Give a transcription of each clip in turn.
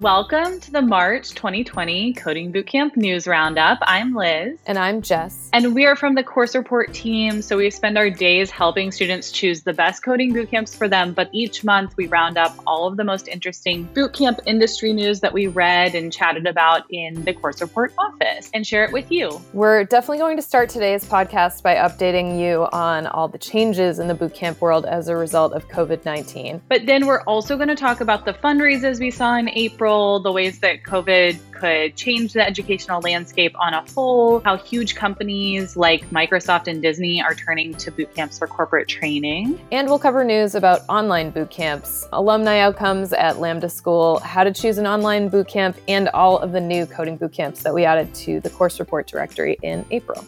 Welcome to the March 2020 Coding Bootcamp News Roundup. I'm Liz. And I'm Jess. And we are from the Course Report team. So we spend our days helping students choose the best coding bootcamps for them. But each month we round up all of the most interesting bootcamp industry news that we read and chatted about in the Course Report office and share it with you. We're definitely going to start today's podcast by updating you on all the changes in the bootcamp world as a result of COVID 19. But then we're also going to talk about the fundraisers we saw in April the ways that COVID could change the educational landscape on a whole, how huge companies like Microsoft and Disney are turning to boot camps for corporate training. And we'll cover news about online boot camps, alumni outcomes at Lambda School, how to choose an online boot camp, and all of the new coding boot camps that we added to the course report directory in April.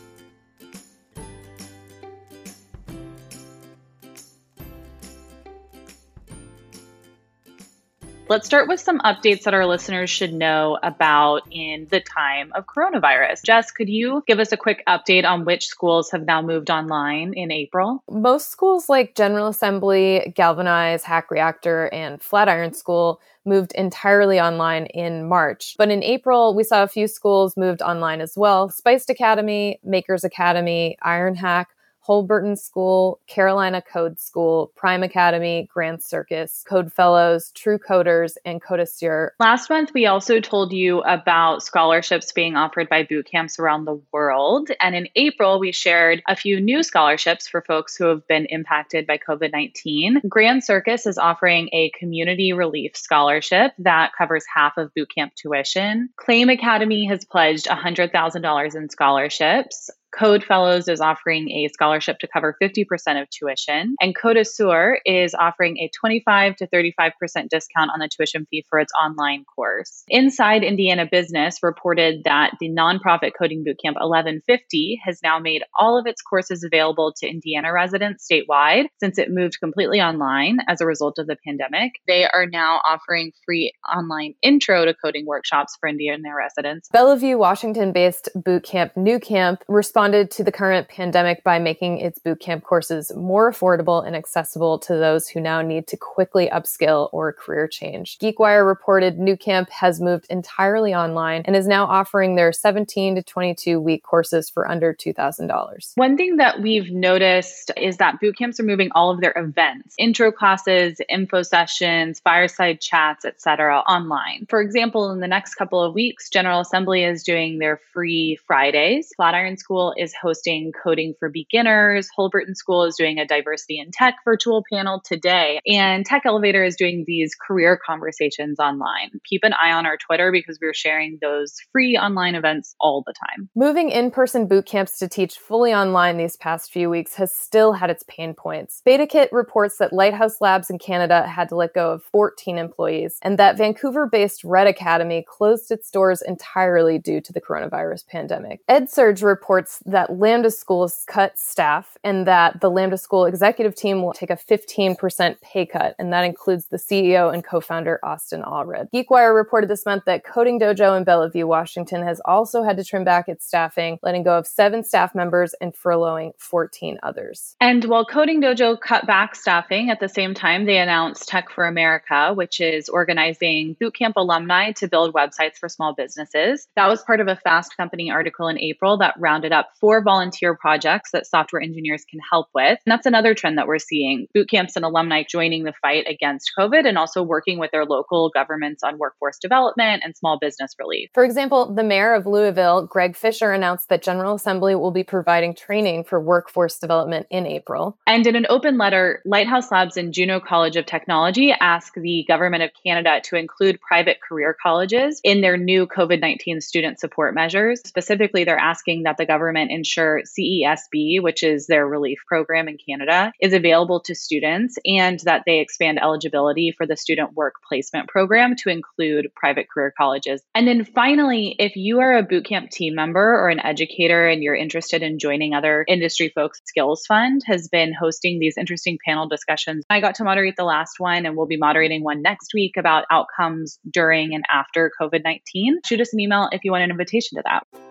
Let's start with some updates that our listeners should know about in the time of coronavirus. Jess, could you give us a quick update on which schools have now moved online in April? Most schools like General Assembly, Galvanize, Hack Reactor, and Flatiron School moved entirely online in March. But in April, we saw a few schools moved online as well. Spiced Academy, Makers Academy, Ironhack, Holberton School, Carolina Code School, Prime Academy, Grand Circus, Code Fellows, True Coders, and Codaceur. Last month, we also told you about scholarships being offered by boot camps around the world. And in April, we shared a few new scholarships for folks who have been impacted by COVID 19. Grand Circus is offering a community relief scholarship that covers half of boot camp tuition. Claim Academy has pledged $100,000 in scholarships. Code Fellows is offering a scholarship to cover 50% of tuition, and Codaceur is offering a 25 to 35% discount on the tuition fee for its online course. Inside Indiana Business reported that the nonprofit coding bootcamp 1150 has now made all of its courses available to Indiana residents statewide since it moved completely online as a result of the pandemic. They are now offering free online intro to coding workshops for Indiana residents. Bellevue, Washington based bootcamp Nucamp responded to the current pandemic by making its bootcamp courses more affordable and accessible to those who now need to quickly upskill or career change. GeekWire reported Nucamp has moved entirely online and is now offering their 17 to 22 week courses for under $2,000. One thing that we've noticed is that bootcamps are moving all of their events, intro classes, info sessions, fireside chats, etc., online. For example, in the next couple of weeks, General Assembly is doing their free Fridays. Flatiron School is hosting Coding for Beginners. Holberton School is doing a Diversity in Tech virtual panel today. And Tech Elevator is doing these career conversations online. Keep an eye on our Twitter because we're sharing those free online events all the time. Moving in person boot camps to teach fully online these past few weeks has still had its pain points. BetaKit reports that Lighthouse Labs in Canada had to let go of 14 employees and that Vancouver based Red Academy closed its doors entirely due to the coronavirus pandemic. EdSurge reports that Lambda schools cut staff and that the Lambda school executive team will take a 15% pay cut, and that includes the CEO and co-founder Austin Allred. GeekWire reported this month that Coding Dojo in Bellevue, Washington has also had to trim back its staffing, letting go of seven staff members and furloughing 14 others. And while Coding Dojo cut back staffing, at the same time they announced Tech for America, which is organizing bootcamp alumni to build websites for small businesses. That was part of a Fast Company article in April that rounded up four volunteer projects that software engineers can help with. And that's another trend that we're seeing boot camps and alumni joining the fight against COVID and also working with their local governments on workforce development and small business relief. For example, the mayor of Louisville, Greg Fisher, announced that General Assembly will be providing training for workforce development in April. And in an open letter, Lighthouse Labs and Juno College of Technology ask the government of Canada to include private career colleges in their new COVID 19 student support measures. Specifically, they're asking that the government government ensure CESB, which is their relief program in Canada, is available to students and that they expand eligibility for the student work placement program to include private career colleges. And then finally, if you are a bootcamp team member or an educator and you're interested in joining other industry folks, Skills Fund has been hosting these interesting panel discussions. I got to moderate the last one and we'll be moderating one next week about outcomes during and after COVID 19. Shoot us an email if you want an invitation to that.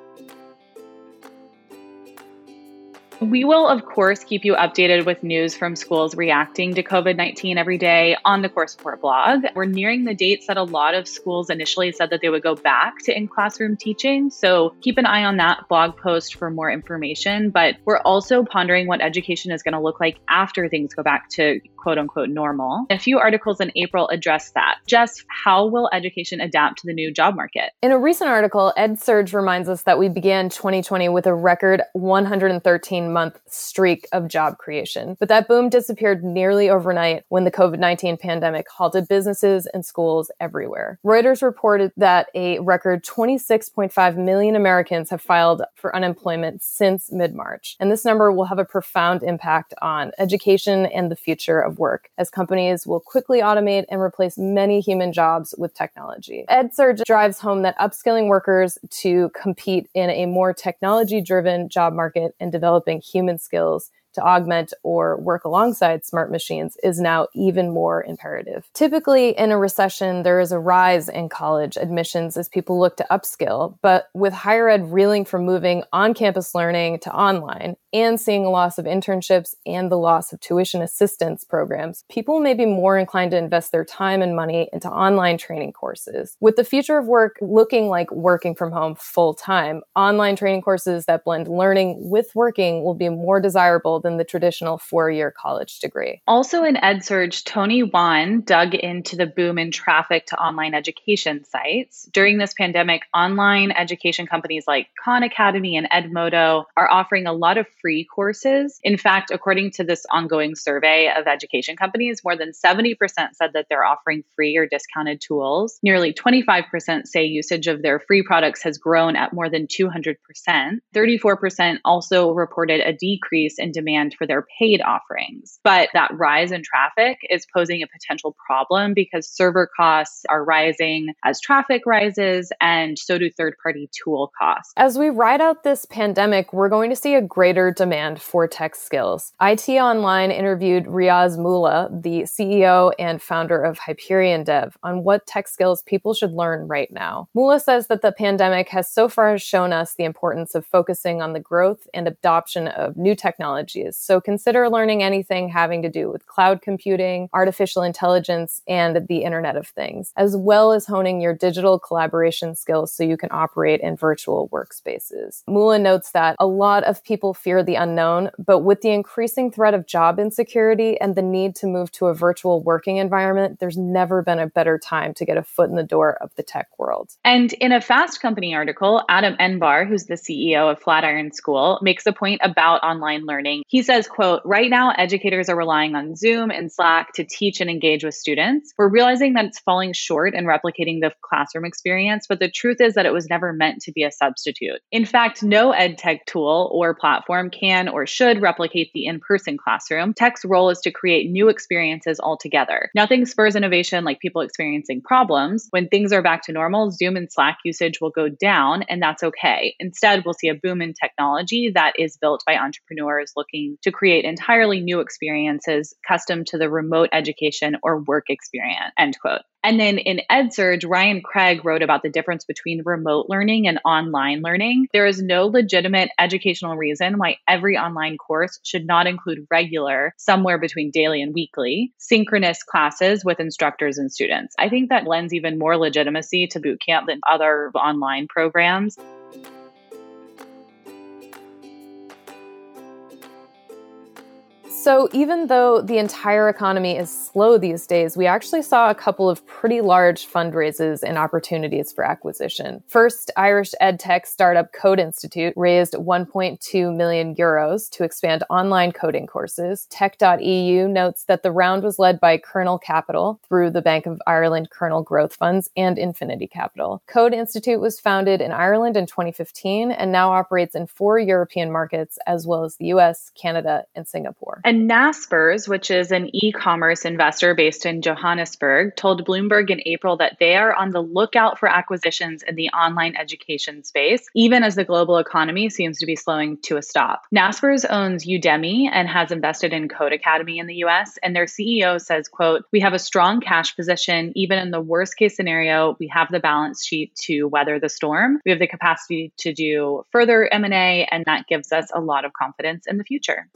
We will, of course, keep you updated with news from schools reacting to COVID 19 every day on the Course Report blog. We're nearing the dates that a lot of schools initially said that they would go back to in classroom teaching. So keep an eye on that blog post for more information. But we're also pondering what education is going to look like after things go back to quote unquote normal. A few articles in April address that. Just how will education adapt to the new job market? In a recent article, EdSurge reminds us that we began 2020 with a record 113 month streak of job creation. But that boom disappeared nearly overnight when the COVID 19 pandemic halted businesses and schools everywhere. Reuters reported that a record 26.5 million Americans have filed for unemployment since mid March. And this number will have a profound impact on education and the future of work, as companies will quickly automate and replace many human jobs with technology. EdSurge drives home that upskilling workers to compete in a more technology driven job market and developing human skills to augment or work alongside smart machines is now even more imperative. Typically, in a recession, there is a rise in college admissions as people look to upskill, but with higher ed reeling from moving on campus learning to online and seeing a loss of internships and the loss of tuition assistance programs, people may be more inclined to invest their time and money into online training courses. With the future of work looking like working from home full time, online training courses that blend learning with working will be more desirable than the traditional four year college degree. Also in EdSurge, Tony Wan dug into the boom in traffic to online education sites. During this pandemic, online education companies like Khan Academy and Edmodo are offering a lot of free courses. In fact, according to this ongoing survey of education companies, more than 70% said that they're offering free or discounted tools. Nearly 25% say usage of their free products has grown at more than 200%. 34% also reported a decrease in demand demand for their paid offerings. But that rise in traffic is posing a potential problem because server costs are rising as traffic rises, and so do third party tool costs. As we ride out this pandemic, we're going to see a greater demand for tech skills. IT Online interviewed Riaz Moola, the CEO and founder of HyperionDev, on what tech skills people should learn right now. Moola says that the pandemic has so far shown us the importance of focusing on the growth and adoption of new technologies so consider learning anything having to do with cloud computing, artificial intelligence, and the Internet of Things, as well as honing your digital collaboration skills so you can operate in virtual workspaces. Moola notes that a lot of people fear the unknown, but with the increasing threat of job insecurity and the need to move to a virtual working environment, there's never been a better time to get a foot in the door of the tech world. And in a Fast Company article, Adam Enbar, who's the CEO of Flatiron School, makes a point about online learning. He says, quote, right now educators are relying on Zoom and Slack to teach and engage with students. We're realizing that it's falling short in replicating the classroom experience, but the truth is that it was never meant to be a substitute. In fact, no ed tech tool or platform can or should replicate the in-person classroom. Tech's role is to create new experiences altogether. Nothing spurs innovation like people experiencing problems. When things are back to normal, Zoom and Slack usage will go down, and that's okay. Instead, we'll see a boom in technology that is built by entrepreneurs looking to create entirely new experiences custom to the remote education or work experience, end quote. And then in EdSurge, Ryan Craig wrote about the difference between remote learning and online learning. There is no legitimate educational reason why every online course should not include regular, somewhere between daily and weekly, synchronous classes with instructors and students. I think that lends even more legitimacy to bootcamp than other online programs. So, even though the entire economy is slow these days, we actually saw a couple of pretty large fundraisers and opportunities for acquisition. First, Irish edtech startup Code Institute raised 1.2 million euros to expand online coding courses. Tech.eu notes that the round was led by Kernel Capital through the Bank of Ireland Kernel Growth Funds and Infinity Capital. Code Institute was founded in Ireland in 2015 and now operates in four European markets as well as the US, Canada, and Singapore. And Naspers, which is an e commerce investor based in Johannesburg, told Bloomberg in April that they are on the lookout for acquisitions in the online education space, even as the global economy seems to be slowing to a stop. Naspers owns Udemy and has invested in Codecademy in the US, and their CEO says, quote, "We have a strong cash position even in the worst case scenario, we have the balance sheet to weather the storm. We have the capacity to do further M&A and that gives us a lot of confidence in the future."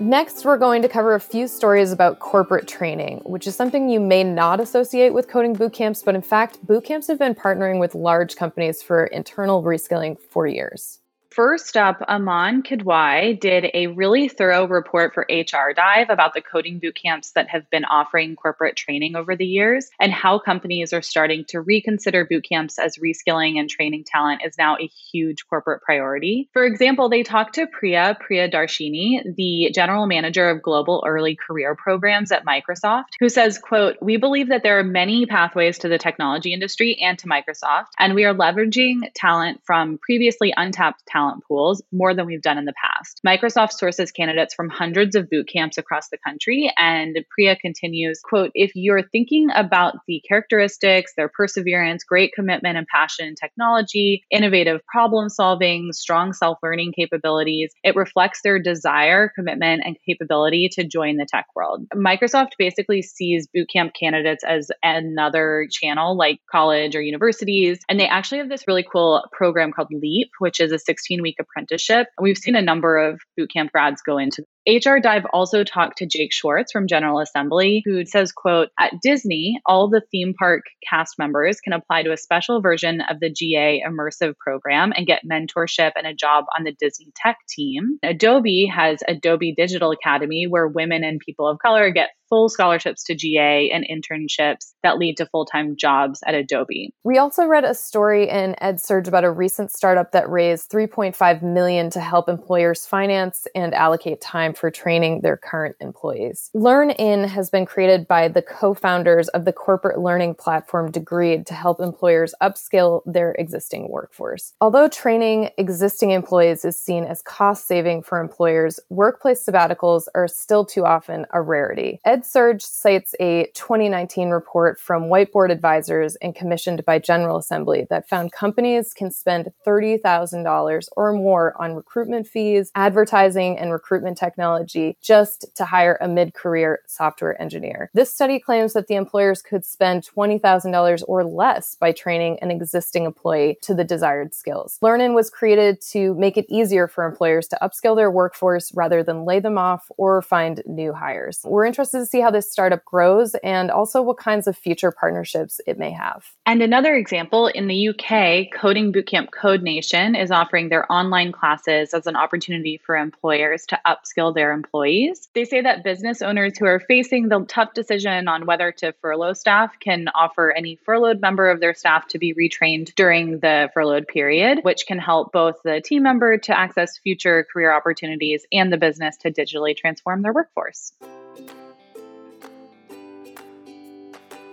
Next, we're going to cover a few stories about corporate training, which is something you may not associate with coding bootcamps, but in fact, bootcamps have been partnering with large companies for internal reskilling for years. First up, Aman Kidwai did a really thorough report for HR Dive about the coding boot camps that have been offering corporate training over the years and how companies are starting to reconsider boot camps as reskilling and training talent is now a huge corporate priority. For example, they talked to Priya Priya Darshini, the general manager of global early career programs at Microsoft, who says, quote, "We believe that there are many pathways to the technology industry and to Microsoft, and we are leveraging talent from previously untapped talent talent pools more than we've done in the past. Microsoft sources candidates from hundreds of boot camps across the country. And Priya continues, quote, if you're thinking about the characteristics, their perseverance, great commitment and passion in technology, innovative problem solving, strong self-learning capabilities, it reflects their desire, commitment, and capability to join the tech world. Microsoft basically sees bootcamp candidates as another channel like college or universities. And they actually have this really cool program called LEAP, which is a 16 16 week apprenticeship. We've seen a number of bootcamp grads go into HR Dive also talked to Jake Schwartz from General Assembly, who says, quote, at Disney, all the theme park cast members can apply to a special version of the GA immersive program and get mentorship and a job on the Disney tech team. Adobe has Adobe Digital Academy, where women and people of color get full scholarships to GA and internships that lead to full time jobs at Adobe. We also read a story in EdSurge about a recent startup that raised 3.5 million to help employers finance and allocate time for training their current employees. LearnIn has been created by the co-founders of the corporate learning platform Degreed to help employers upskill their existing workforce. Although training existing employees is seen as cost saving for employers, workplace sabbaticals are still too often a rarity. EdSurge cites a 2019 report from Whiteboard Advisors and commissioned by General Assembly that found companies can spend $30,000 or more on recruitment fees, advertising, and recruitment technology technology just to hire a mid career software engineer. This study claims that the employers could spend $20,000 or less by training an existing employee to the desired skills. LearnIn was created to make it easier for employers to upskill their workforce rather than lay them off or find new hires. We're interested to see how this startup grows and also what kinds of future partnerships it may have. And another example in the UK, Coding Bootcamp Code Nation is offering their online classes as an opportunity for employers to upskill their employees. They say that business owners who are facing the tough decision on whether to furlough staff can offer any furloughed member of their staff to be retrained during the furloughed period, which can help both the team member to access future career opportunities and the business to digitally transform their workforce.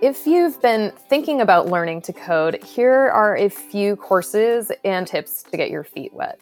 If you've been thinking about learning to code, here are a few courses and tips to get your feet wet.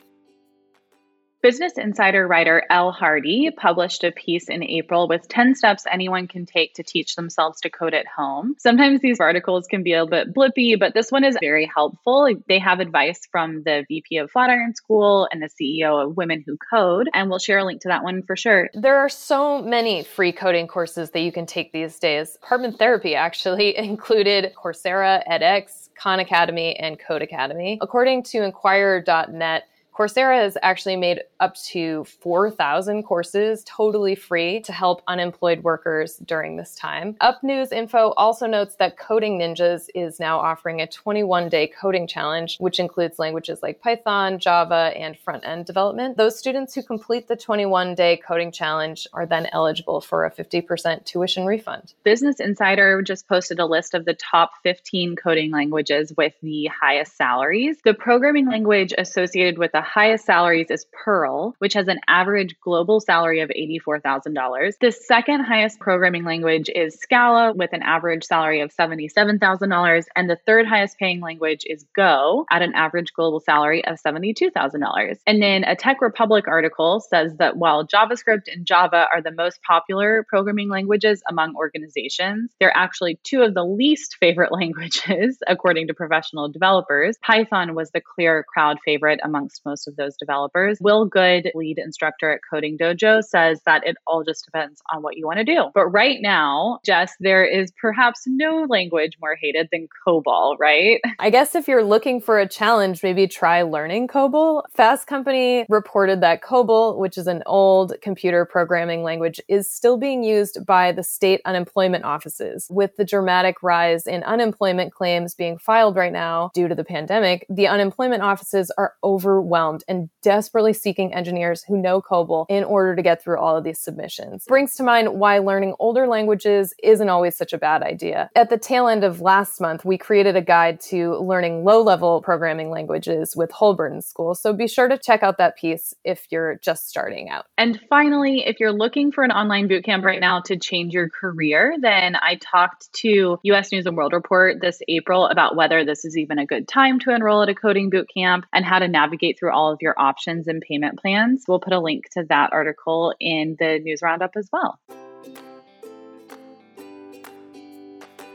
Business Insider writer Elle Hardy published a piece in April with 10 steps anyone can take to teach themselves to code at home. Sometimes these articles can be a bit blippy, but this one is very helpful. They have advice from the VP of Flatiron School and the CEO of Women Who Code, and we'll share a link to that one for sure. There are so many free coding courses that you can take these days. Apartment Therapy actually included Coursera, edX, Khan Academy, and Codecademy. According to Inquirer.net, Coursera has actually made up to 4,000 courses totally free to help unemployed workers during this time. Up News Info also notes that Coding Ninjas is now offering a 21 day coding challenge, which includes languages like Python, Java, and front end development. Those students who complete the 21 day coding challenge are then eligible for a 50% tuition refund. Business Insider just posted a list of the top 15 coding languages with the highest salaries. The programming language associated with the highest salaries is Perl, which has an average global salary of $84,000. The second highest programming language is Scala with an average salary of $77,000. And the third highest paying language is Go at an average global salary of $72,000. And then a Tech Republic article says that while JavaScript and Java are the most popular programming languages among organizations, they're actually two of the least favorite languages, according to professional developers. Python was the clear crowd favorite amongst most of those developers. Will Good, lead instructor at Coding Dojo, says that it all just depends on what you want to do. But right now, Jess, there is perhaps no language more hated than COBOL, right? I guess if you're looking for a challenge, maybe try learning COBOL. Fast Company reported that COBOL, which is an old computer programming language, is still being used by the state unemployment offices. With the dramatic rise in unemployment claims being filed right now due to the pandemic, the unemployment offices are overwhelmed and desperately seeking engineers who know COBOL in order to get through all of these submissions. Brings to mind why learning older languages isn't always such a bad idea. At the tail end of last month, we created a guide to learning low level programming languages with Holberton School. So be sure to check out that piece if you're just starting out. And finally, if you're looking for an online bootcamp right now to change your career, then I talked to US News and World Report this April about whether this is even a good time to enroll at a coding bootcamp and how to navigate through all of your options and payment plans. We'll put a link to that article in the news roundup as well.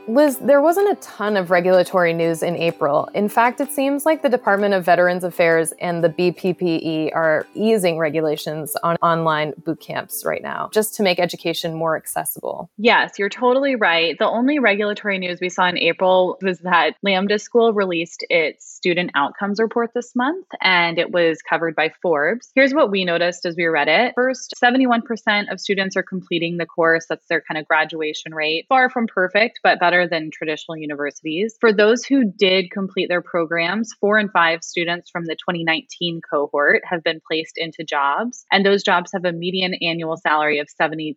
Liz, there wasn't a ton of regulatory news in April. In fact, it seems like the Department of Veterans Affairs and the BPPE are easing regulations on online boot camps right now, just to make education more accessible. Yes, you're totally right. The only regulatory news we saw in April was that Lambda School released its student outcomes report this month, and it was covered by Forbes. Here's what we noticed as we read it. First, 71% of students are completing the course. That's their kind of graduation rate. Far from perfect, but better better than traditional universities. For those who did complete their programs, four and five students from the 2019 cohort have been placed into jobs, and those jobs have a median annual salary of $70,000.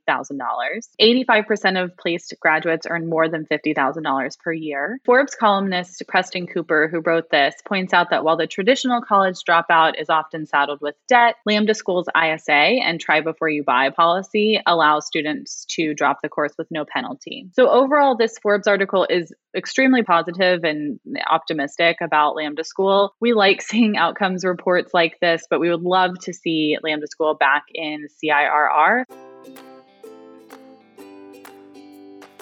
85% of placed graduates earn more than $50,000 per year. Forbes columnist Preston Cooper, who wrote this, points out that while the traditional college dropout is often saddled with debt, Lambda School's ISA and try before you buy policy allows students to drop the course with no penalty. So overall, this Forbes article is extremely positive and optimistic about Lambda School. We like seeing outcomes reports like this, but we would love to see Lambda School back in CIRR.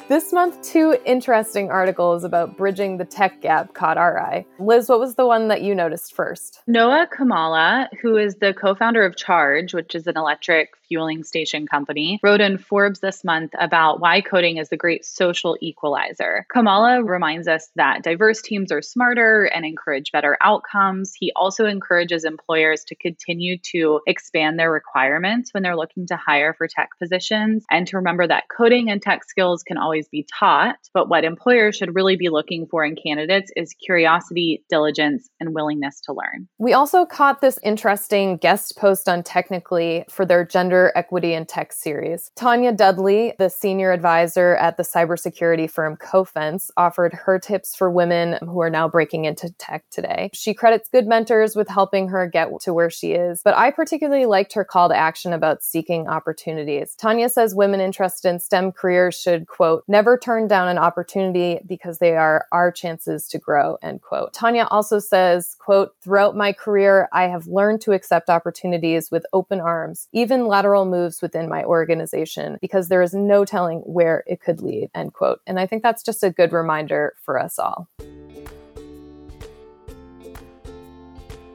This month, two interesting articles about bridging the tech gap caught our eye. Liz, what was the one that you noticed first? Noah Kamala, who is the co founder of Charge, which is an electric fueling station company, wrote in Forbes this month about why coding is the great social equalizer. Kamala reminds us that diverse teams are smarter and encourage better outcomes. He also encourages employers to continue to expand their requirements when they're looking to hire for tech positions and to remember that coding and tech skills can always be taught, but what employers should really be looking for in candidates is curiosity, diligence, and willingness to learn. We also caught this interesting guest post on Technically for their gender Gender, Equity, and Tech series. Tanya Dudley, the senior advisor at the cybersecurity firm Cofense, offered her tips for women who are now breaking into tech today. She credits good mentors with helping her get to where she is, but I particularly liked her call to action about seeking opportunities. Tanya says women interested in STEM careers should, quote, never turn down an opportunity because they are our chances to grow, end quote. Tanya also says, quote, throughout my career, I have learned to accept opportunities with open arms, even lateral lateral moves within my organization because there is no telling where it could lead, end quote. And I think that's just a good reminder for us all.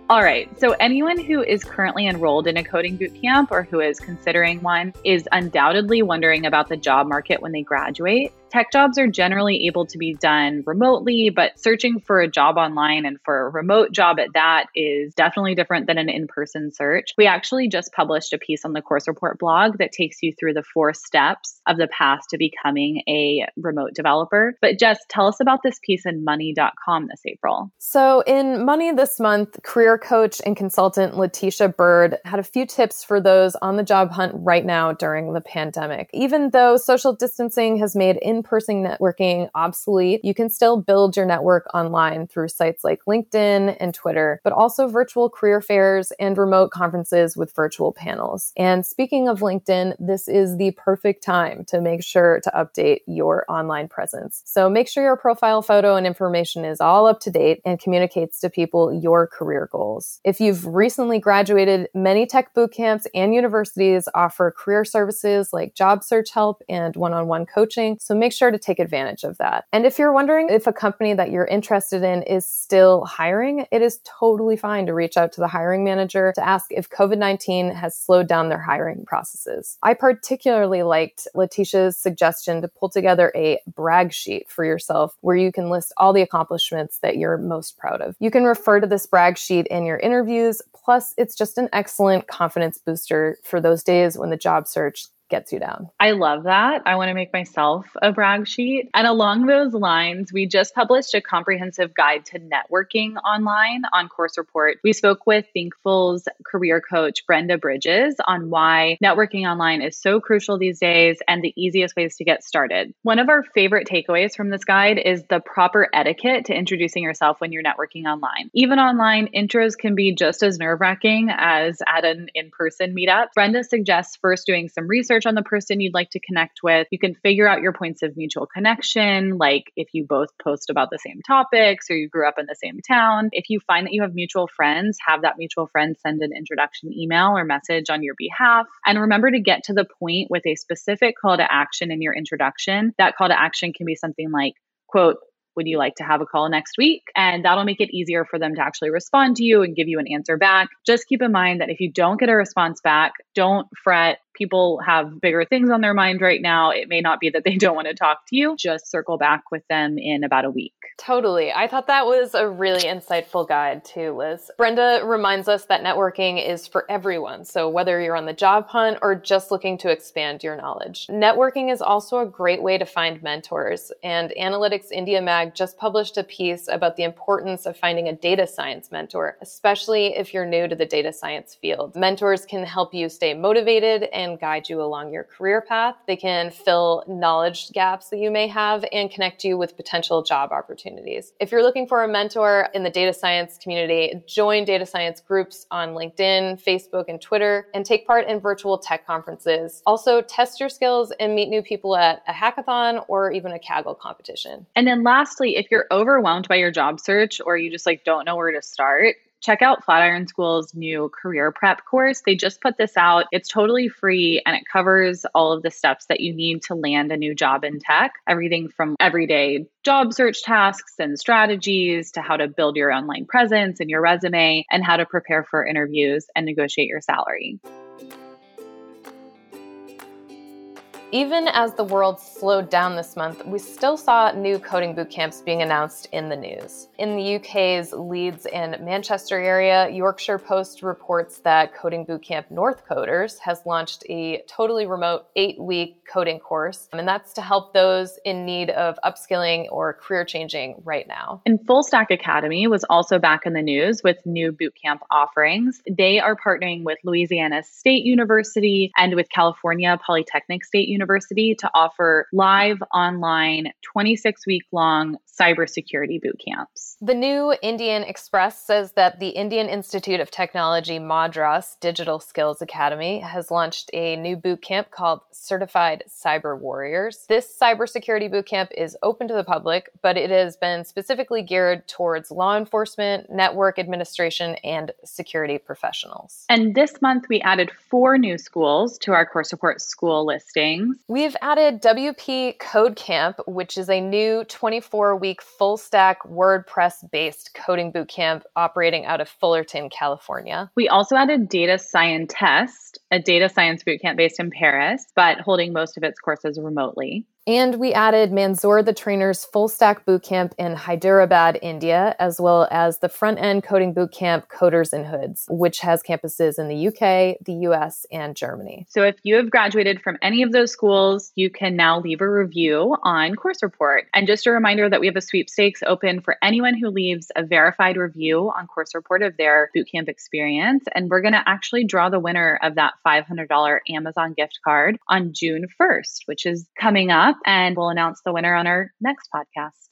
All right. So, anyone who is currently enrolled in a coding bootcamp or who is considering one is undoubtedly wondering about the job market when they graduate. Tech jobs are generally able to be done remotely, but searching for a job online and for a remote job at that is definitely different than an in person search. We actually just published a piece on the Course Report blog that takes you through the four steps of the path to becoming a remote developer. But Jess, tell us about this piece in money.com this April. So, in Money this month, career coach and consultant Letitia Bird had a few tips for those on the job hunt right now during the pandemic. Even though social distancing has made in person networking obsolete, you can still build your network online through sites like LinkedIn and Twitter, but also virtual career fairs and remote conferences with virtual panels. And speaking of LinkedIn, this is the perfect time to make sure to update your online presence. So make sure your profile photo and information is all up to date and communicates to people your career goals. If you've recently graduated, many tech boot camps and universities offer career services like job search help and one on one coaching. So make sure to take advantage of that. And if you're wondering if a company that you're interested in is still hiring, it is totally fine to reach out to the hiring manager to ask if COVID 19 has slowed down their hiring processes. I particularly liked Letitia's suggestion to pull together a brag sheet for yourself where you can list all the accomplishments that you're most proud of. You can refer to this brag sheet in your interviews. Plus, it's just an excellent confidence booster for those days when the job search gets you down. I love that. I want to make myself a brag sheet. And along those lines, we just published a comprehensive guide to networking online on Course Report. We spoke with Thinkful's career coach, Brenda Bridges, on why networking online is so crucial these days and the easiest ways to get started. One of our favorite takeaways from this guide is the proper etiquette to introducing yourself when you're networking online. Even online, intros can be just as nerve wracking as at an in person meetup. Brenda suggests first doing some research research on the person you'd like to connect with. You can figure out your points of mutual connection, like if you both post about the same topics or you grew up in the same town. If you find that you have mutual friends, have that mutual friend send an introduction email or message on your behalf. And remember to get to the point with a specific call to action in your introduction. That call to action can be something like, quote, would you like to have a call next week? And that'll make it easier for them to actually respond to you and give you an answer back. Just keep in mind that if you don't get a response back, don't fret people have bigger things on their mind right now. It may not be that they don't want to talk to you. Just circle back with them in about a week. Totally. I thought that was a really insightful guide too, Liz. Brenda reminds us that networking is for everyone. So whether you're on the job hunt or just looking to expand your knowledge, networking is also a great way to find mentors. And Analytics India Mag just published a piece about the importance of finding a data science mentor, especially if you're new to the data science field. Mentors can help you stay motivated and guide you along your career path. They can fill knowledge gaps that you may have and connect you with potential job opportunities. If you're looking for a mentor in the data science community, join data science groups on LinkedIn, Facebook, and Twitter, and take part in virtual tech conferences. Also, test your skills and meet new people at a hackathon or even a Kaggle competition. And then lastly, if you're overwhelmed by your job search or you just like don't know where to start, check out Flatiron School's new career prep course. They just put this out. It's totally free and it covers all of the steps that you need to land a new job in tech. Everything from everyday job search tasks and strategies to how to build your online presence and your resume and how to prepare for interviews and negotiate your salary. Even as the world slowed down this month, we still saw new coding boot camps being announced in the news. In the UK's Leeds and Manchester area, Yorkshire Post reports that Coding Bootcamp Northcoders has launched a totally remote eight week coding course, and that's to help those in need of upskilling or career changing right now. And Fullstack Academy was also back in the news with new bootcamp offerings. They are partnering with Louisiana State University and with California Polytechnic State University University to offer live online 26 week long cybersecurity boot camps. The new Indian Express says that the Indian Institute of Technology Madras Digital Skills Academy has launched a new boot camp called Certified Cyber Warriors. This cybersecurity boot camp is open to the public, but it has been specifically geared towards law enforcement, network administration, and security professionals. And this month we added four new schools to our course report school We've added WP Code Camp, which is a new 24 week week full stack WordPress based coding bootcamp operating out of Fullerton, California. We also added DataScientest, a data science bootcamp based in Paris, but holding most of its courses remotely. And we added Manzoor the Trainer's Full Stack Bootcamp in Hyderabad, India, as well as the Front End Coding Bootcamp Coders in Hoods, which has campuses in the UK, the US, and Germany. So if you have graduated from any of those schools, you can now leave a review on Course Report. And just a reminder that we have a sweepstakes open for anyone who leaves a verified review on Course Report of their bootcamp experience. And we're going to actually draw the winner of that $500 Amazon gift card on June 1st, which is coming up up and we'll announce the winner on our next podcast.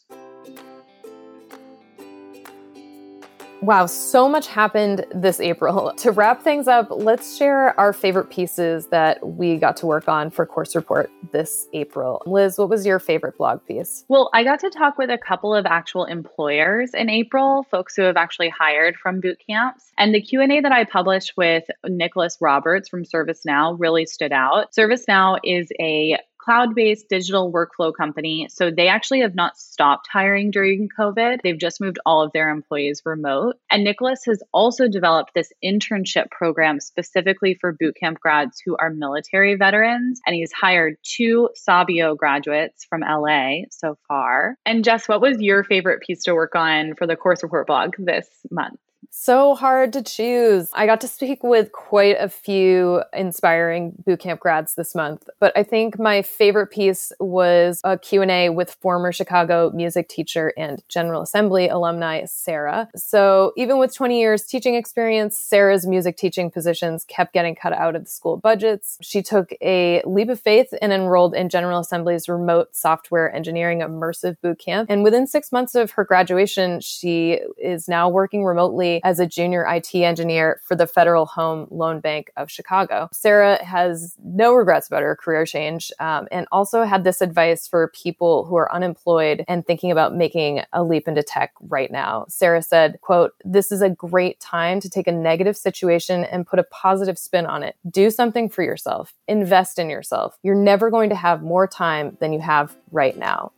Wow, so much happened this April. To wrap things up, let's share our favorite pieces that we got to work on for Course Report this April. Liz, what was your favorite blog piece? Well, I got to talk with a couple of actual employers in April, folks who have actually hired from boot camps. And the Q&A that I published with Nicholas Roberts from ServiceNow really stood out. ServiceNow is a cloud based digital workflow company. So they actually have not stopped hiring during COVID. They've just moved all of their employees remote. And Nicholas has also developed this internship program specifically for bootcamp grads who are military veterans. And he's hired two Sabio graduates from LA so far. And Jess, what was your favorite piece to work on for the course report blog this month? So hard to choose. I got to speak with quite a few inspiring bootcamp grads this month, but I think my favorite piece was a Q&A with former Chicago music teacher and General Assembly alumni Sarah. So, even with 20 years teaching experience, Sarah's music teaching positions kept getting cut out of the school budgets. She took a leap of faith and enrolled in General Assembly's remote software engineering immersive bootcamp. And within 6 months of her graduation, she is now working remotely as a junior IT engineer for the Federal Home Loan Bank of Chicago. Sarah has no regrets about her career change um, and also had this advice for people who are unemployed and thinking about making a leap into tech right now. Sarah said, quote, this is a great time to take a negative situation and put a positive spin on it. Do something for yourself. Invest in yourself. You're never going to have more time than you have right now.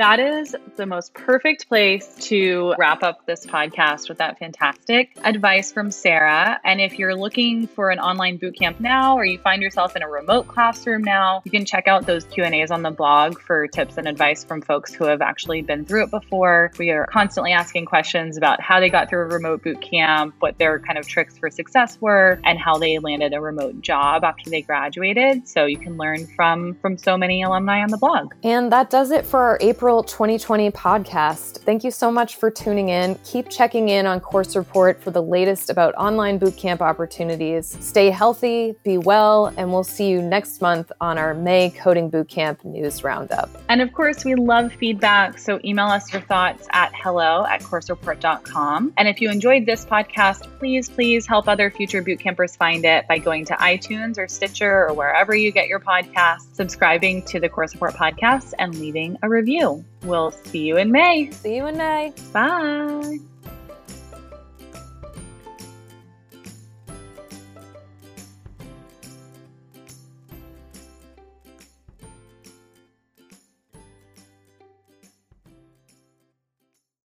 That is the most perfect place to wrap up this podcast with that fantastic advice from Sarah. And if you're looking for an online bootcamp now, or you find yourself in a remote classroom now, you can check out those Q&As on the blog for tips and advice from folks who have actually been through it before. We are constantly asking questions about how they got through a remote bootcamp, what their kind of tricks for success were, and how they landed a remote job after they graduated. So you can learn from from so many alumni on the blog. And that does it for our April April 2020 podcast. Thank you so much for tuning in. Keep checking in on Course Report for the latest about online bootcamp opportunities. Stay healthy, be well, and we'll see you next month on our May Coding Bootcamp News Roundup. And of course, we love feedback, so email us your thoughts at hello at coursereport.com. And if you enjoyed this podcast, please, please help other future bootcampers find it by going to iTunes or Stitcher or wherever you get your podcasts, subscribing to the Course Report podcast, and leaving a review. We'll see you in May. See you in May. Bye.